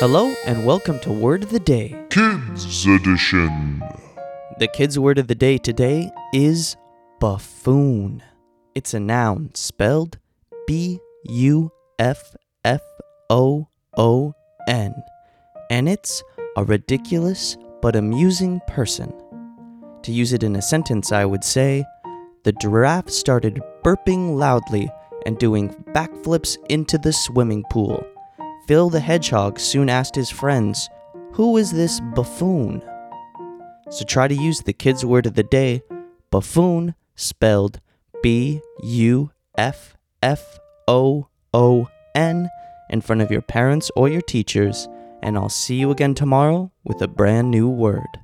Hello and welcome to Word of the Day. Kids Edition. The kids' word of the day today is buffoon. It's a noun spelled B U F F O O N, and it's a ridiculous but amusing person. To use it in a sentence, I would say the giraffe started burping loudly and doing backflips into the swimming pool. Phil the hedgehog soon asked his friends, Who is this buffoon? So try to use the kids' word of the day, buffoon, spelled B U F F O O N, in front of your parents or your teachers, and I'll see you again tomorrow with a brand new word.